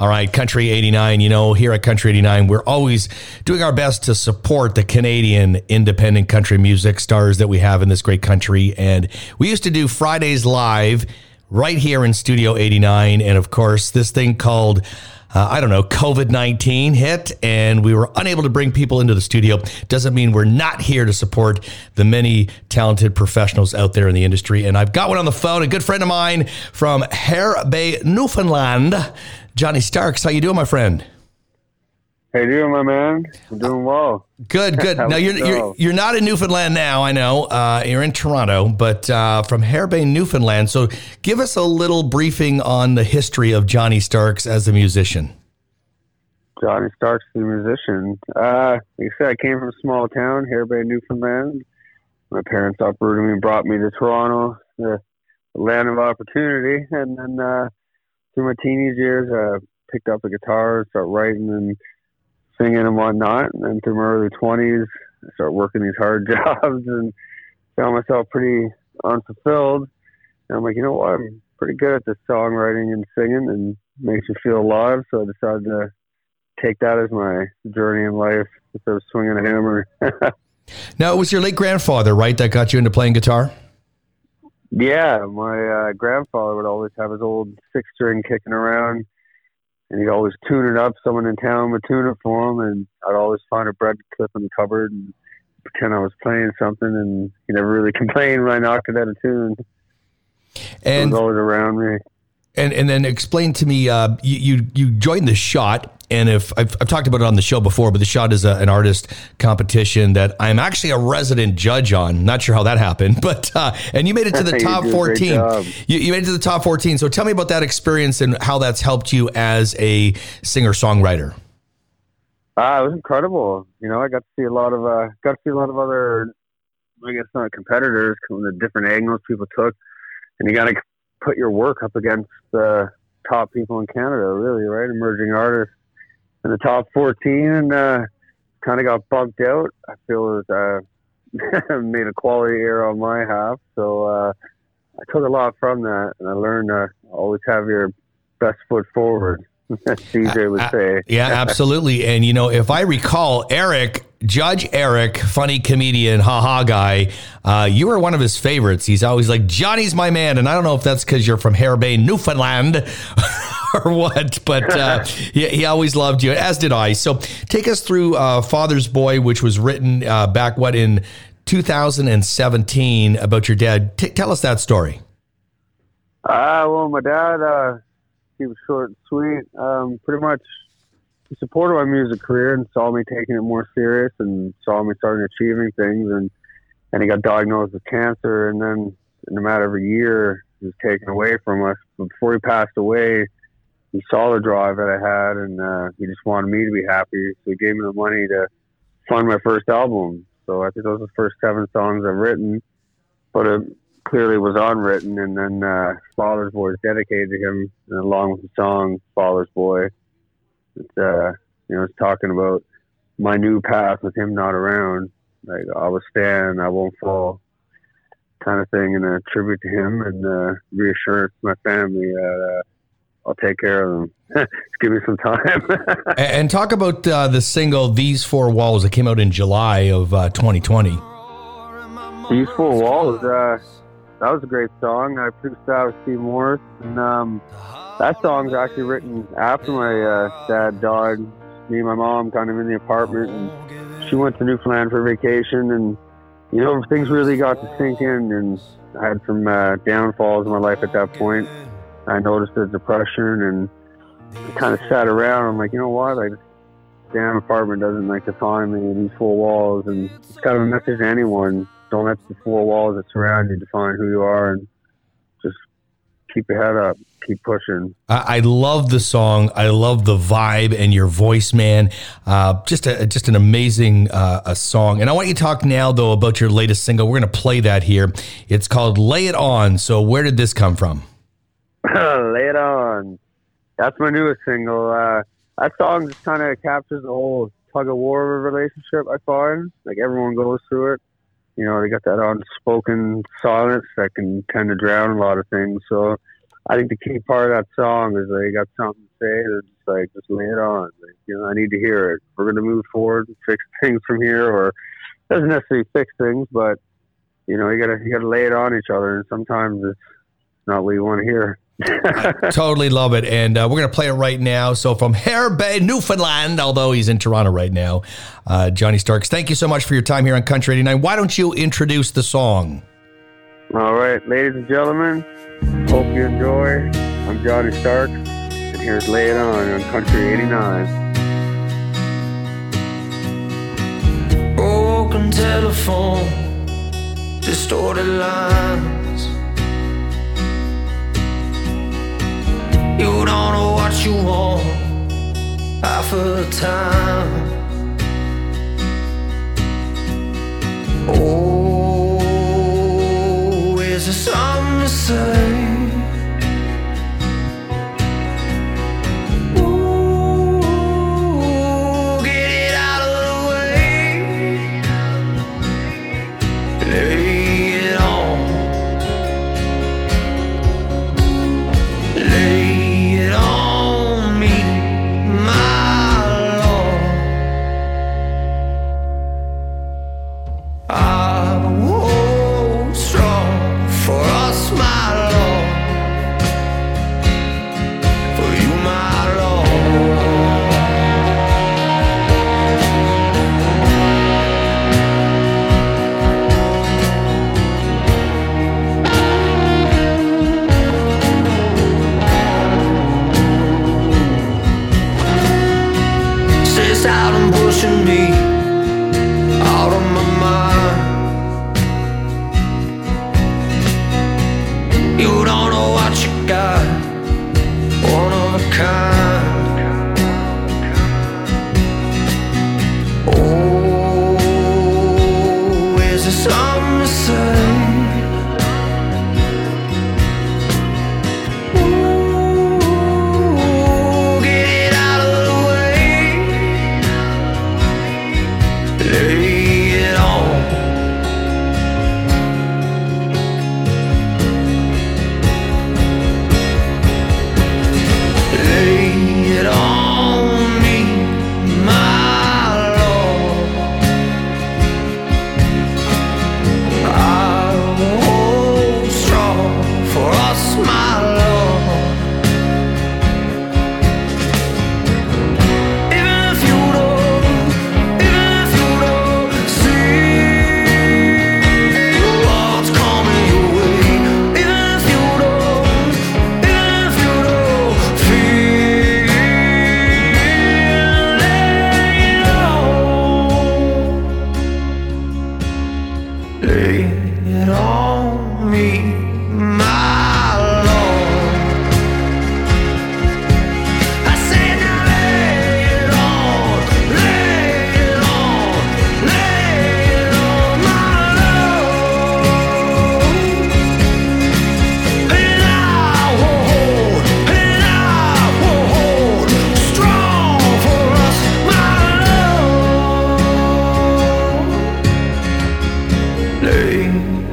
All right, Country 89. You know, here at Country 89, we're always doing our best to support the Canadian independent country music stars that we have in this great country. And we used to do Fridays live right here in Studio 89. And of course, this thing called uh, I don't know, COVID 19 hit and we were unable to bring people into the studio. Doesn't mean we're not here to support the many talented professionals out there in the industry. And I've got one on the phone, a good friend of mine from Hare Bay, Newfoundland, Johnny Starks. How you doing, my friend? How you doing, my man? I'm doing well. Good, good. now you're, you're you're not in Newfoundland now. I know uh, you're in Toronto, but uh, from Hare Bay, Newfoundland. So give us a little briefing on the history of Johnny Starks as a musician. Johnny Starks, the musician. Uh, like I said, I came from a small town, Hare Bay, Newfoundland. My parents uprooted me and brought me to Toronto, the land of opportunity. And then uh, through my teenage years, I picked up a guitar, started writing and singing and whatnot. And then through my early 20s, I started working these hard jobs and found myself pretty unfulfilled. And I'm like, you know what? I'm pretty good at this songwriting and singing and makes me feel alive. So I decided to take that as my journey in life instead of swinging a hammer. now, it was your late grandfather, right, that got you into playing guitar? Yeah, my uh, grandfather would always have his old six string kicking around and he'd always tune it up. Someone in town would tune it for him, and I'd always find a bread clip in the cupboard and pretend I was playing something, and he never really complained when I knocked it out of tune. And it was always around me. And and then explain to me, uh, you, you you joined the shot and if I've, I've, talked about it on the show before, but the shot is a, an artist competition that I'm actually a resident judge on. Not sure how that happened, but uh, and you made it to the top 14. You, you, made it to the top 14. So tell me about that experience and how that's helped you as a singer songwriter. Uh, it was incredible. You know, I got to see a lot of uh, got to see a lot of other, I guess not competitors, the different angles people took, and you got to put your work up against the top people in Canada, really, right? Emerging artists in the top 14 and uh, kind of got bumped out. I feel as uh, made a quality error on my half. So uh, I took a lot from that, and I learned to always have your best foot forward. CJ would say. yeah, absolutely. And you know, if I recall, Eric Judge Eric, funny comedian, haha guy, uh, you were one of his favorites. He's always like, Johnny's my man. And I don't know if that's because you're from Hare Bay, Newfoundland or what, but uh, he, he, always loved you, as did I. So take us through uh, Father's Boy, which was written uh, back, what, in 2017 about your dad. T- tell us that story. Uh, well, my dad, uh, he was short and sweet. Um, pretty much he supported my music career and saw me taking it more serious and saw me starting achieving things and and he got diagnosed with cancer and then in a matter of a year he was taken away from us. But before he passed away, he saw the drive that I had and uh, he just wanted me to be happy. So he gave me the money to fund my first album. So I think those are the first seven songs I've written, but it clearly was unwritten. And then uh, Father's Boy is dedicated to him, and along with the song Father's Boy it's, uh, you know, it's talking about my new path with him not around. Like I will stand, I won't fall, kind of thing, and a tribute to him and uh, reassurance to my family that uh, I'll take care of them. Just give me some time. and talk about uh, the single "These Four Walls" that came out in July of 2020. Uh, These Four Walls. Uh, that was a great song. I produced that with Steve Morris, and um, that song's actually written after my uh, dad died. Me and my mom kind of in the apartment, and she went to Newfoundland for vacation, and you know things really got to sink in, and I had some uh, downfalls in my life at that point. I noticed the depression, and kind of sat around. I'm like, you know what? Like, damn apartment doesn't like define me. These four walls, and it's kind of a message to anyone. Don't let the four walls that surround you define who you are and just keep your head up keep pushing. I, love the song. I love the vibe and your voice man. Uh, just a just an amazing uh, a song. And i want you to talk now though about your latest single. We're going to play that here. It's called lay it on. So where did this come from that's my newest single uh, that song just kind of captures the whole tug of war of a relationship i find like everyone goes through it you know, they got that unspoken silence that can tend to drown a lot of things. So I think the key part of that song is they got something to say, they're just like, just lay it on. Like, you know, I need to hear it. We're going to move forward and fix things from here, or doesn't necessarily fix things, but you know, you gotta you gotta lay it on each other, and sometimes it's not what you want to hear. I totally love it. And uh, we're going to play it right now. So, from Hare Bay, Newfoundland, although he's in Toronto right now, uh, Johnny Starks, thank you so much for your time here on Country 89. Why don't you introduce the song? All right, ladies and gentlemen, hope you enjoy. I'm Johnny Starks, and here's Lay It On on Country 89. Broken telephone, distorted lines. You don't know what you want half the time. Oh, is there something to say? Ooh, get it out of the way. Pushing me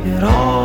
it all.